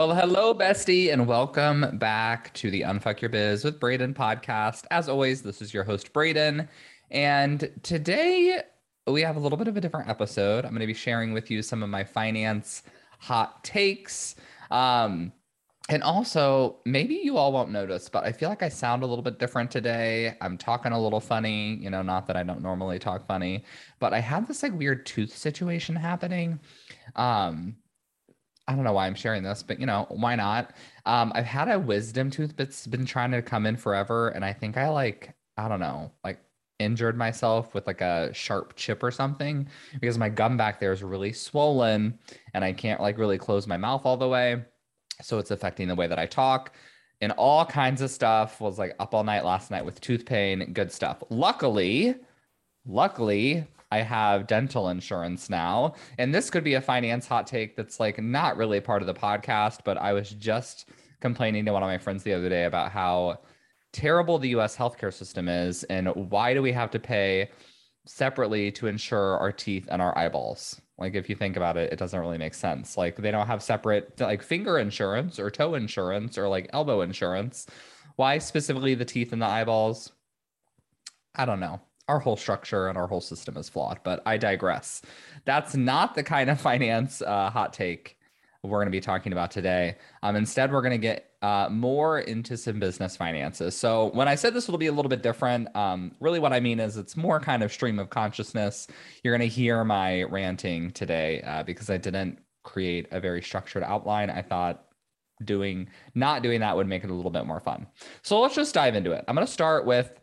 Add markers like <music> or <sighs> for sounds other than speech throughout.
Well, hello, bestie, and welcome back to the Unfuck Your Biz with Braden podcast. As always, this is your host, Braden. And today we have a little bit of a different episode. I'm going to be sharing with you some of my finance hot takes. Um, and also, maybe you all won't notice, but I feel like I sound a little bit different today. I'm talking a little funny, you know, not that I don't normally talk funny, but I have this like weird tooth situation happening. Um, I don't know why I'm sharing this, but you know, why not? Um, I've had a wisdom tooth that's been trying to come in forever, and I think I like, I don't know, like injured myself with like a sharp chip or something because my gum back there is really swollen and I can't like really close my mouth all the way. So it's affecting the way that I talk and all kinds of stuff. Was like up all night last night with tooth pain, good stuff. Luckily, luckily, I have dental insurance now. And this could be a finance hot take that's like not really part of the podcast, but I was just complaining to one of my friends the other day about how terrible the US healthcare system is and why do we have to pay separately to insure our teeth and our eyeballs? Like if you think about it, it doesn't really make sense. Like they don't have separate like finger insurance or toe insurance or like elbow insurance. Why specifically the teeth and the eyeballs? I don't know our whole structure and our whole system is flawed. But I digress. That's not the kind of <laughs> finance uh, hot take we're going to be talking about today. Um, instead, we're going to get uh, more into some business finances. So, when I said this will be a little bit different, um, really what I mean is it's more kind of stream of consciousness. You're going to hear my ranting today uh, because I didn't create a very structured outline. I thought doing not doing that would make it a little bit more fun. So, let's just dive into it. I'm going to start with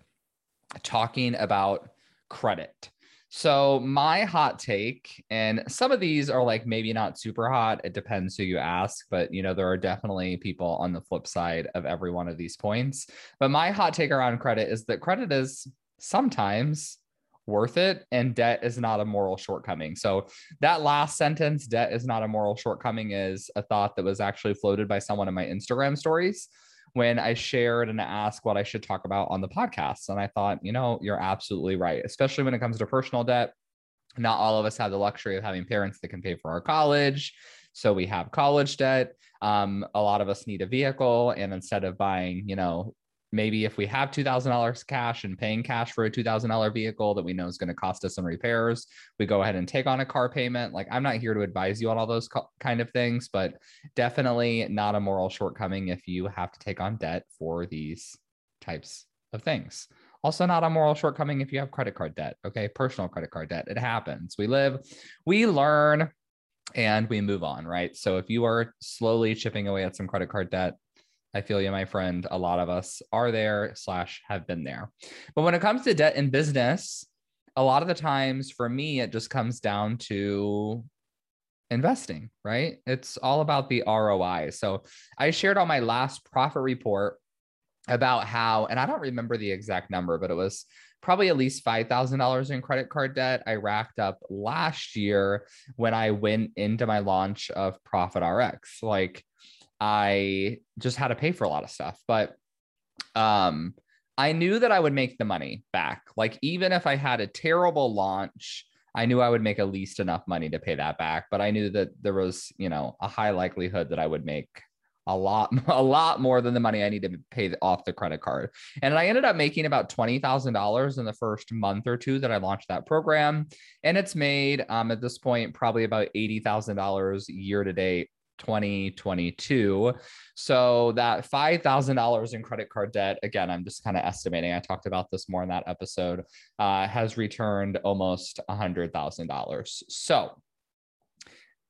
talking about credit. So, my hot take, and some of these are like maybe not super hot. It depends who you ask, but you know, there are definitely people on the flip side of every one of these points. But my hot take around credit is that credit is sometimes worth it and debt is not a moral shortcoming. So, that last sentence, debt is not a moral shortcoming, is a thought that was actually floated by someone in my Instagram stories when I shared and asked what I should talk about on the podcast. And I thought, you know, you're absolutely right, especially when it comes to personal debt. Not all of us have the luxury of having parents that can pay for our college. So we have college debt. Um, a lot of us need a vehicle. And instead of buying, you know, maybe if we have $2,000 cash and paying cash for a $2,000 vehicle that we know is going to cost us some repairs, we go ahead and take on a car payment. Like, I'm not here to advise you on all those co- kind of things, but definitely not a moral shortcoming if you have to take on debt for these types of things. Also, not a moral shortcoming if you have credit card debt. Okay. Personal credit card debt. It happens. We live, we learn, and we move on, right? So if you are slowly chipping away at some credit card debt, I feel you, my friend. A lot of us are there slash have been there. But when it comes to debt in business, a lot of the times for me, it just comes down to investing, right? It's all about the ROI. So I shared on my last profit report about how, and I don't remember the exact number, but it was probably at least $5,000 in credit card debt I racked up last year when I went into my launch of Profit RX. Like I just had to pay for a lot of stuff. But um, I knew that I would make the money back. Like, even if I had a terrible launch, I knew I would make at least enough money to pay that back. But I knew that there was, you know, a high likelihood that I would make a lot, <laughs> a lot more than the money I need to pay off the credit card. And I ended up making about $20,000 in the first month or two that I launched that program. And it's made um, at this point probably about $80,000 year to date 2022. So that $5,000 in credit card debt, again, I'm just kind of estimating. I talked about this more in that episode, uh, has returned almost $100,000. So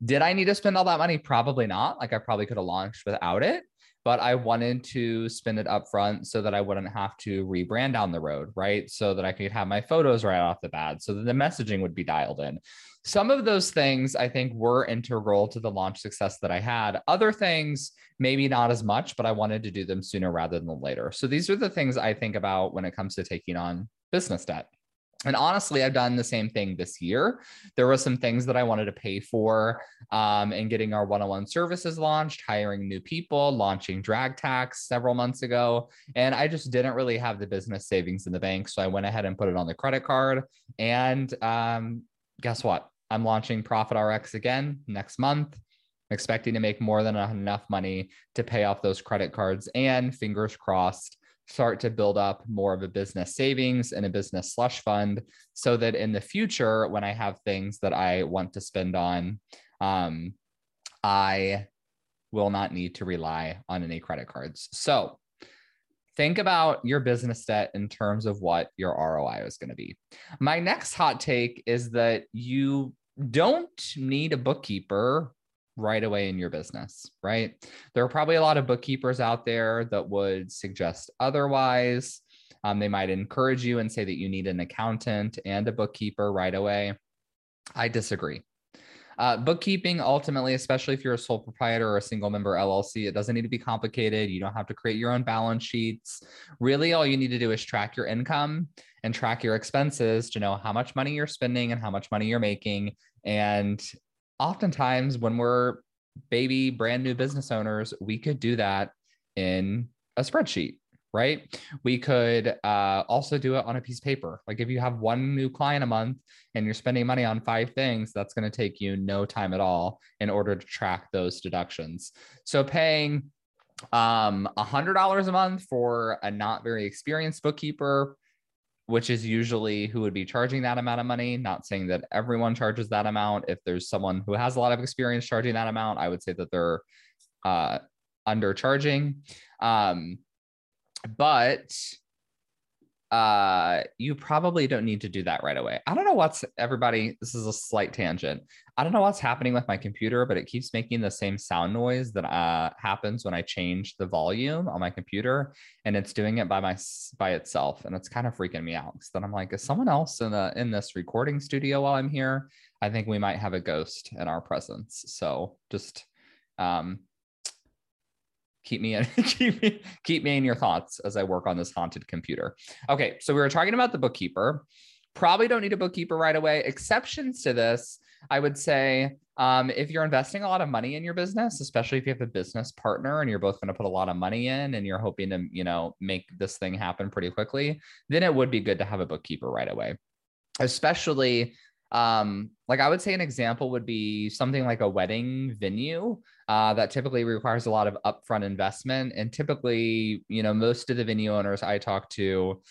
did I need to spend all that money? Probably not. Like I probably could have launched without it. But I wanted to spend it up front so that I wouldn't have to rebrand down the road, right? So that I could have my photos right off the bat, so that the messaging would be dialed in. Some of those things I think were integral to the launch success that I had. Other things, maybe not as much, but I wanted to do them sooner rather than later. So these are the things I think about when it comes to taking on business debt. And honestly, I've done the same thing this year. There were some things that I wanted to pay for um, in getting our one on one services launched, hiring new people, launching Drake Tax several months ago. And I just didn't really have the business savings in the bank. So I went ahead and put it on the credit card. And um, guess what? I'm launching Profit RX again next month, I'm expecting to make more than enough money to pay off those credit cards. And fingers crossed, start to build up more of a business savings and a business slush fund so that in the future when i have things that i want to spend on um, i will not need to rely on any credit cards. So think about your business debt in terms of what your roi is going to be. My next hot take is that you don't need a bookkeeper right away in your business, right? There are probably a lot of bookkeepers out there that would suggest otherwise. Um, they might encourage you and say that you need an accountant and a bookkeeper right away. I disagree. Uh, bookkeeping, ultimately, especially if you're a sole proprietor or a single member LLC, it doesn't need to be complicated. You don't have to create your own balance sheets. Really, all you need to do is track your income and track your expenses to know how much money you're spending and how much money you're making. And oftentimes when we're baby brand new business owners, we could do that in a spreadsheet, right? We could uh, also do it on a piece of paper. Like if you have one new client a month and you're spending money on five things, that's going to take you no time at all in order to track those deductions. So paying um a hundred dollars a month for a not very experienced bookkeeper which is usually who would be charging that amount of money. Not saying that everyone charges that amount. If there's someone who has a lot of experience charging that amount, I would say that they're uh, undercharging. Um, but uh you probably don't need to do that right away. I don't know what's everybody this is a slight tangent. I don't know what's happening with my computer but it keeps making the same sound noise that uh happens when I change the volume on my computer and it's doing it by my by itself and it's kind of freaking me out cuz then I'm like is someone else in the in this recording studio while I'm here? I think we might have a ghost in our presence. So just um keep me in <laughs> keep me keep me in your thoughts as I work on this haunted computer. Okay, so we were talking about the bookkeeper. Probably don't need a bookkeeper right away. Exceptions to this, I would say, um, if you're investing a lot of money in your business, especially if you have a business partner and you're both going to put a lot of money in and you're hoping to, you know, make this thing happen pretty quickly, then it would be good to have a bookkeeper right away. Especially um, like I would say an example would be something like a wedding venue uh, that typically requires a lot of upfront investment. And typically, you know, most of the venue owners I talk to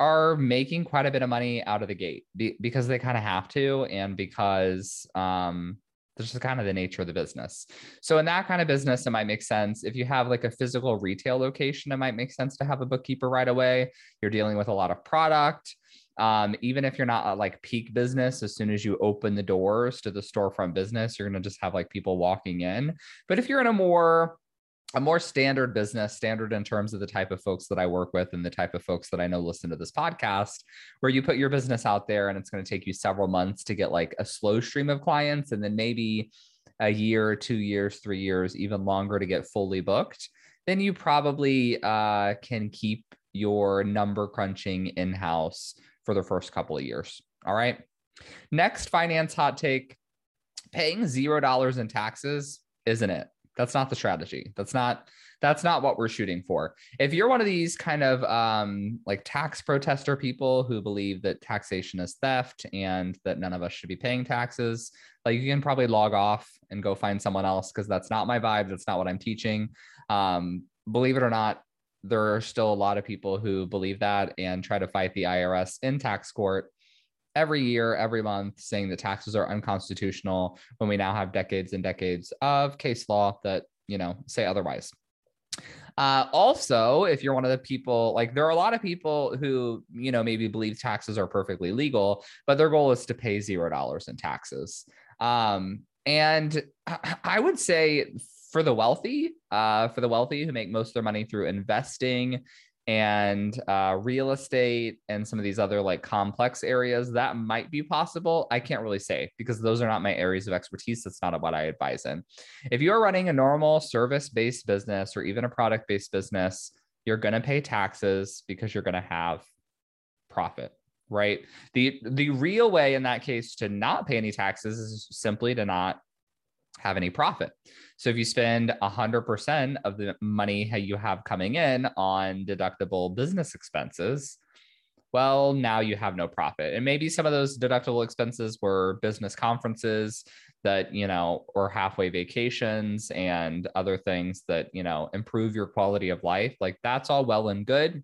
are making quite a bit of money out of the gate be- because they kind of have to and because um, this is kind of the nature of the business. So in that kind of business, it might make sense. If you have like a physical retail location, it might make sense to have a bookkeeper right away. You're dealing with a lot of product um, even if you're not a, like peak business, as soon as you open the doors to the storefront business, you're going to just have like people walking in. But if you're in a more a more standard business, standard in terms of the type of folks that I work with and the type of folks that I know listen to this podcast, where you put your business out there and it's going to take you several months to get like a slow stream of clients and then maybe a year, two years, three years, even longer to get fully booked, then you probably uh, can keep your number crunching in house for the first couple of years. All right. Next finance hot take paying zero dollars in taxes isn't it? That's not the strategy. That's not that's not what we're shooting for. If you're one of these kind of um, like tax protester people who believe that taxation is theft and that none of us should be paying taxes, like you can probably log off and go find someone else because that's not my vibe. That's not what I'm teaching. Um, believe it or not, there are still a lot of people who believe that and try to fight the IRS in tax court every year, every month, saying that taxes are unconstitutional when we now have decades and decades of case law that, you know, say otherwise. Uh, also, if you're one of the people, like there are a lot of people who, you know, maybe believe taxes are perfectly legal, but their goal is to pay zero dollars in taxes. Um, and I would say for the wealthy, uh, for the wealthy who make most of their money through investing and uh, real estate and some of these other like complex areas that might be possible. I can't really say because those are not my areas of expertise. That's not what i advise in. If you are running a normal service based business or even a product based business you're going to pay taxes because you're going to have profit right? The the real way in that case to not pay any taxes is simply to not have any profit. So if you spend 100% of the money you have coming in on deductible business expenses, well, now you have no profit. And maybe some of those deductible expenses were business conferences that, you know, or halfway vacations and other things that, you know, improve your quality of life. Like that's all well and good.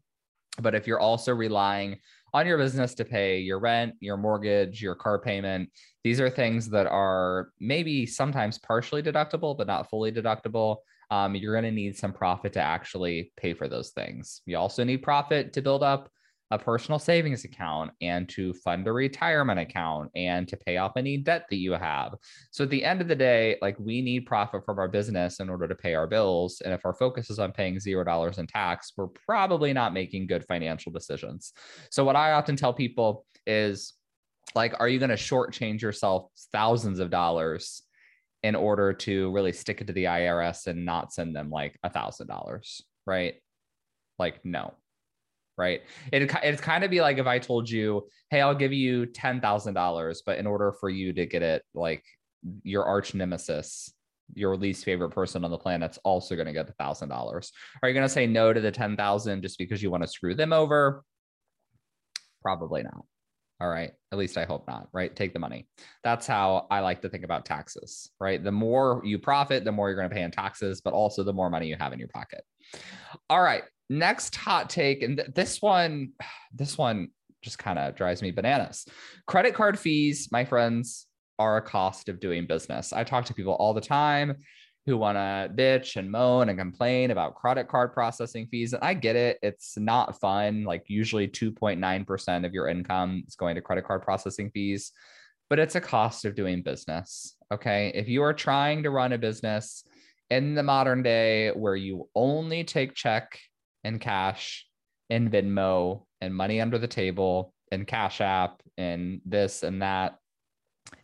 But if you're also relying on your business to pay your rent, your mortgage, your car payment. These are things that are maybe sometimes partially deductible, but not fully deductible. Um, you're going to need some profit to actually pay for those things. You also need profit to build up a personal savings account and to fund a retirement account and to pay off any debt that you have. So at the end of the day, like we need profit from our business in order to pay our bills. And if our focus is on paying zero dollars in tax, we're probably not making good financial decisions. So what I often tell people is like, are you going to shortchange yourself thousands of dollars in order to really stick it to the IRS and not send them like a thousand dollars? Right. Like, no, right? It it's kind of be like if I told you, "Hey, I'll give you ten thousand dollars," but in order for you to get it, like your arch nemesis, your least favorite person on the planet's also going to get the thousand dollars. Are you going to say no to the ten thousand just because you want to screw them over? Probably not. All right. At least I hope not, right? Take the money. That's how I like to think about taxes, right? The more you profit, the more you're going to pay in taxes, but also the more money you have in your pocket. All right next hot take and th- this one <sighs> this one just kind of drives me bananas. Credit card fees my friends are a cost of doing business. I talk to people all the time who want to bitch and moan and complain about credit card processing fees and i get it. It's not fun. Like usually 2.9% of your income is going to credit card processing fees but it's a cost of doing business okay? If you are trying to run a business in the modern day where you only take check and cash and Venmo and money under the table and Cash App and this and that.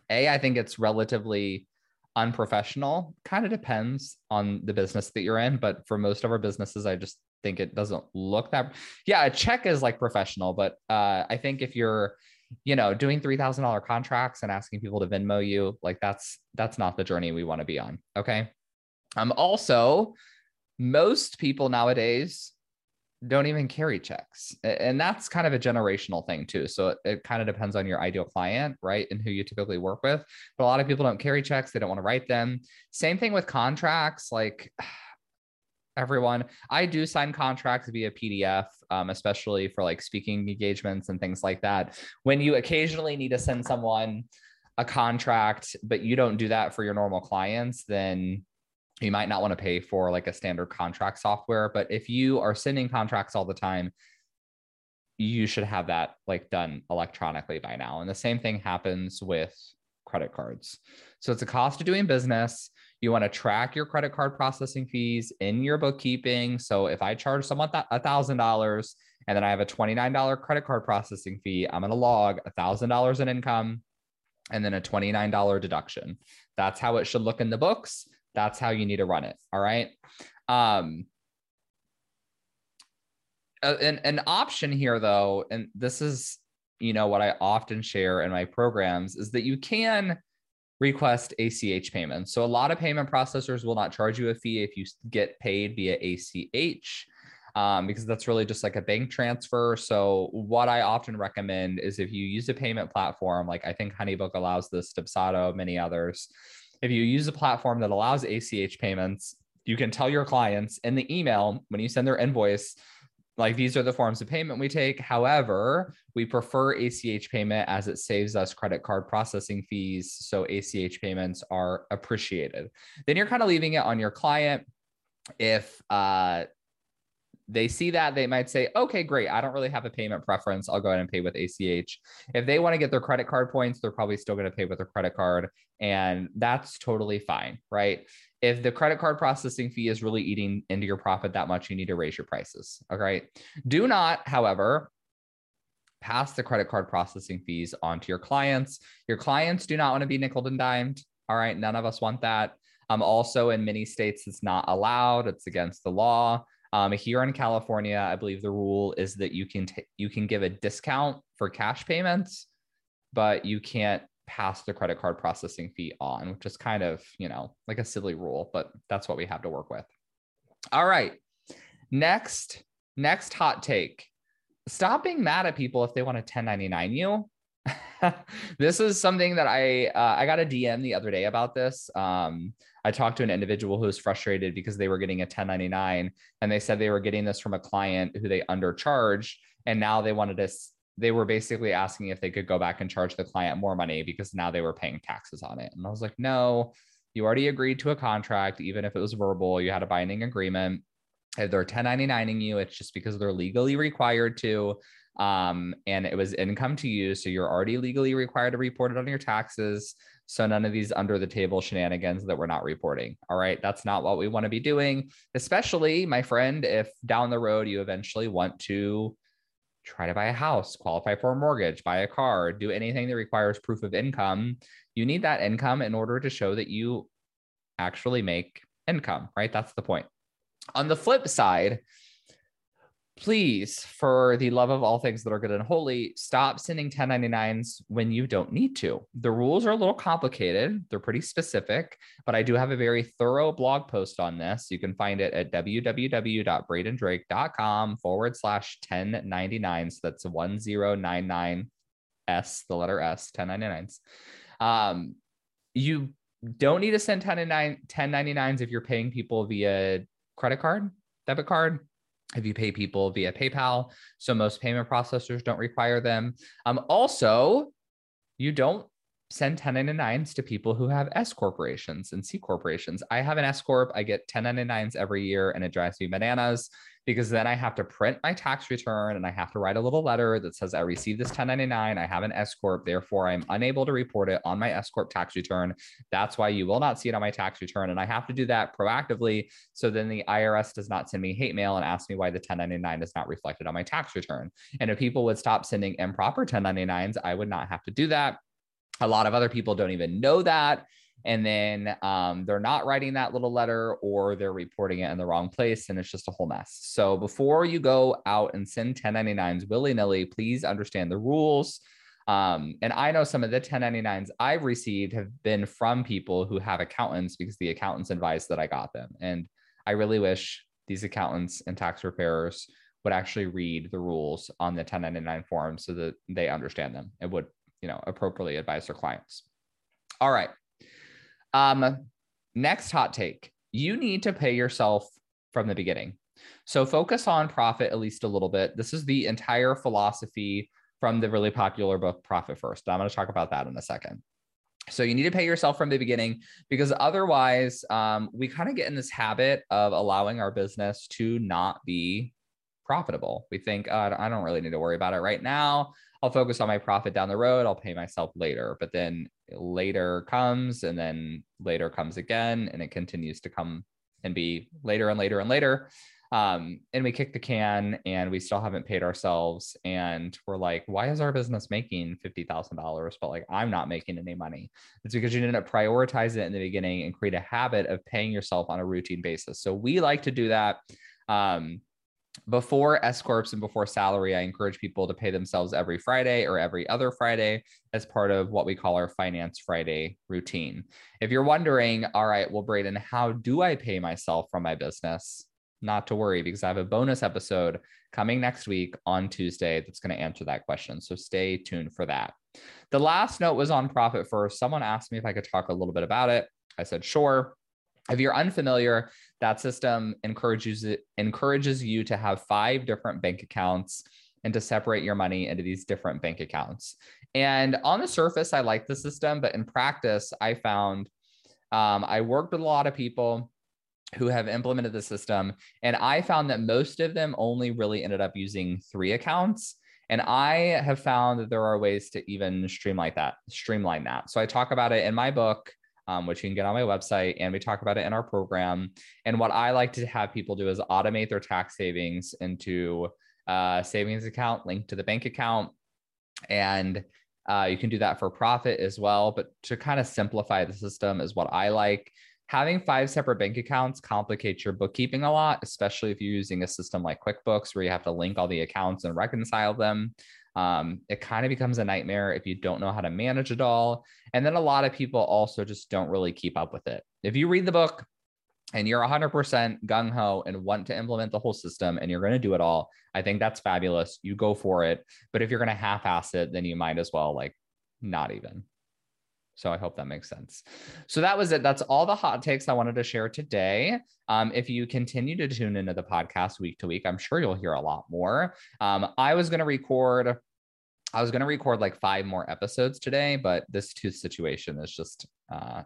A, I think it's relatively unprofessional. Kind of depends on the business that you're in, but for most of our businesses, I just think it doesn't look that. Yeah, a check is like professional, but uh, I think if you're, you know, doing three thousand dollar contracts and asking people to Venmo you, like that's that's not the journey we want to be on. Okay. Um. Also, most people nowadays don't even carry checks. And that's kind of a generational thing too. So it, it, kind of depends on your ideal client, right? And who you typically work with. But a lot of people don't carry checks, they don't want to write them. Same thing with contracts. Like <sighs> everyone, I do sign contracts via PDF, um, especially for like speaking engagements and things like that. When you occasionally need to send someone a contract, but you don't do that for your normal clients, then you might not want to pay for like a standard contract software but if you are sending contracts all the time you should have that like done electronically by now and the same thing happens with credit cards. So it's a cost of doing business. You want to track your credit card processing fees in your bookkeeping. So if i charge someone a thousand dollars and then i have a $29 credit card processing fee i'm going to log a thousand dollars in income and then a $29 deduction. That's how it should look in the books that's how you need to run it. All right. Um, an, an option here, though, and this is, you know, what I often share in my programs is that you can request ACH payments. So a lot of payment processors will not charge you a fee if you get paid via ACH. Um, because that's really just like a bank transfer. So, what I often recommend is if you use a payment platform, like I think Honeybook allows this, Dubsado, many others, if you use a platform that allows ACH payments, you can tell your clients in the email when you send their invoice, like these are the forms of payment we take. However, we prefer ACH payment as it saves us credit card processing fees. So ACH payments are appreciated. Then you're kind of leaving it on your client. If uh, they see that they might say okay great i don't really have a payment preference i'll go ahead and pay with ach if they want to get their credit card points they're probably still going to pay with their credit card and that's totally fine right if the credit card processing fee is really eating into your profit that much, you need to raise your prices. All right. Do not, however, pass the credit card processing fees on to your clients. Your clients do not want to be nickel and dimed. All right. None of us want that. Um, also, in many states, it's not allowed, it's against the law. Um, here in California, I believe the rule is that you can t- you can give a discount for cash payments, but you can't pass the credit card processing fee on, which is kind of you know like a silly rule, but that's what we have to work with. All right, next next hot take: stop being mad at people if they want to 1099 you. <laughs> this is something that I uh, I got a DM the other day about this. Um, I talked to an individual who was frustrated because they were getting a 1099 and they said they were getting this from a client who they undercharged and now they wanted to they were basically asking if they could go back and charge the client more money because now they were paying taxes on it. And I was like, "No, you already agreed to a contract even if it was verbal, you had a binding agreement. If they're 1099ing you, it's just because they're legally required to um, and it was income to you. So you're already legally required to report it on your taxes. So none of these under the table shenanigans that we're not reporting. All right. That's not what we want to be doing, especially, my friend, if down the road you eventually want to try to buy a house, qualify for a mortgage, buy a car, do anything that requires proof of income. You need that income in order to show that you actually make income, right? That's the point. On the flip side, please, for the love of all things that are good and holy, stop sending 1099s when you don't need to. The rules are a little complicated, they're pretty specific, but I do have a very thorough blog post on this. You can find it at www.bradendrake.com forward slash 1099s. So that's 1099 S, the letter S, 1099s. Um, you don't need to send 1099s if you're paying people via credit card, debit card, if you pay people via PayPal. So most payment processors don't require them. Um, also, you don't send 1099s to people who have S corporations and C corporations. I have an S corp. I get 1099s every year and it drives me bananas because then I have to print my tax return and I have to write a little letter that says I received this 1099. I have an S corp, therefore I'm unable to report it on my S corp tax return. That's why you will not see it on my tax return and I have to do that proactively so then the IRS does not send me hate mail and ask me why the 1099 is not reflected on my tax return. And if people would stop sending improper 1099s, I would not have to do that. A lot of other people don't even know that. And then um, they're not writing that little letter or they're reporting it in the wrong place. And it's just a whole mess. So before you go out and send 1099s willy nilly, please understand the rules. Um, and I know some of the 1099s I've received have been from people who have accountants because the accountants advised that I got them. And I really wish these accountants and tax preparers would actually read the rules on the 1099 form so that they understand them and would you know appropriately advise their clients all right um next hot take. You need to pay yourself from the beginning. So focus on profit at least a little bit. This is the entire philosophy from the really popular book profit first. I'm going to talk about that in a second. So you need to pay yourself from the beginning because otherwise um, we kind of get in this habit of allowing our business to not be profitable. We think oh, i don't really need to worry about it right now I'll focus on my profit down the road. I'll pay myself later. But then later comes and then later comes again and it continues to come and be later and later and later. Um, and we kick the can and we still haven't paid ourselves. And we're like, why is our business making $50,000? But like, I'm not making any money. It's because you didn't prioritize it in the beginning and create a habit of paying yourself on a routine basis. So we like to do that. Um, before S corps and before salary, I encourage people to pay themselves every Friday or every other Friday as part of what we call our Finance Friday routine. If you're wondering, all right, well, Braden, how do I pay myself from my business? Not to worry, because I have a bonus episode coming next week on Tuesday that's going to answer that question. So stay tuned for that. The last note was on profit first. Someone asked me if I could talk a little bit about it. I said, sure. If you're unfamiliar, that system encourages encourages you to have five different bank accounts and to separate your money into these different bank accounts. And on the surface, I like the system, but in practice, I found um, I worked with a lot of people who have implemented the system, and I found that most of them only really ended up using three accounts. And I have found that there are ways to even streamline that, streamline that. So I talk about it in my book, um, which you can get on my website, and we talk about it in our program. And what I like to have people do is automate their tax savings into a savings account linked to the bank account. And uh, you can do that for profit as well. But to kind of simplify the system is what I like. Having five separate bank accounts complicates your bookkeeping a lot, especially if you're using a system like QuickBooks where you have to link all the accounts and reconcile them. Um, it kind of becomes a nightmare if you don't know how to manage it all. And then a lot of people also just don't really keep up with it. If you read the book, and you're 100% gung ho and want to implement the whole system and you're going to do it all, I think that's fabulous. You go for it. But if you're going to half ass it, then you might as well like not even. So I hope that makes sense. So that was it. That's all the hot takes I wanted to share today. Um, if you continue to tune into the podcast week to week, I'm sure you'll hear a lot more. Um, I was going to record. I was going to record like five more episodes today, but this tooth situation is just uh,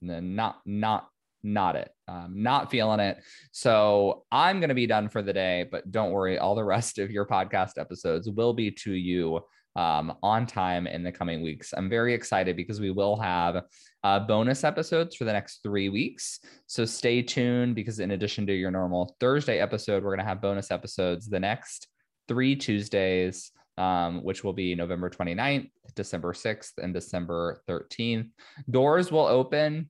not not not it. Um, not feeling it. So I'm going to be done for the day, but don't worry. All the rest of your podcast episodes will be to you um, on time in the coming weeks. I'm very excited because we will have uh, bonus episodes for the next three weeks. So stay tuned because, in addition to your normal Thursday episode, we're going to have bonus episodes the next three Tuesdays. Um, which will be November 29th, December 6th, and December 13th. Doors will open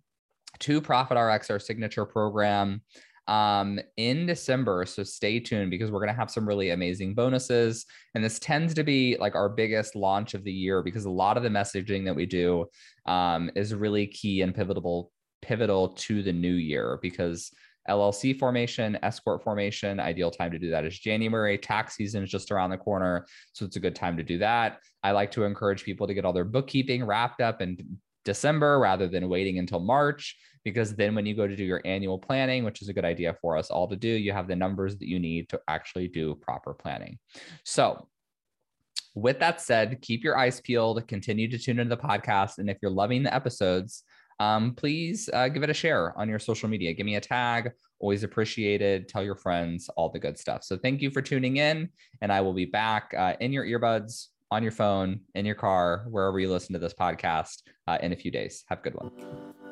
to Profit RX, our signature program, um, in December. So stay tuned because we're going to have some really amazing bonuses. And this tends to be like our biggest launch of the year because a lot of the messaging that we do um, is really key and pivotal pivotal to the new year because LLC formation, S corp formation, ideal time to do that is January. Tax season is just around the corner, so it's a good time to do that. I like to encourage people to get all their bookkeeping wrapped up and December rather than waiting until March, because then when you go to do your annual planning, which is a good idea for us all to do, you have the numbers that you need to actually do proper planning. So, with that said, keep your eyes peeled, continue to tune into the podcast. And if you're loving the episodes, um, please uh, give it a share on your social media. Give me a tag, always appreciated. Tell your friends, all the good stuff. So, thank you for tuning in, and I will be back uh, in your earbuds on your phone, in your car, wherever you listen to this podcast uh, in a few days. Have a good one.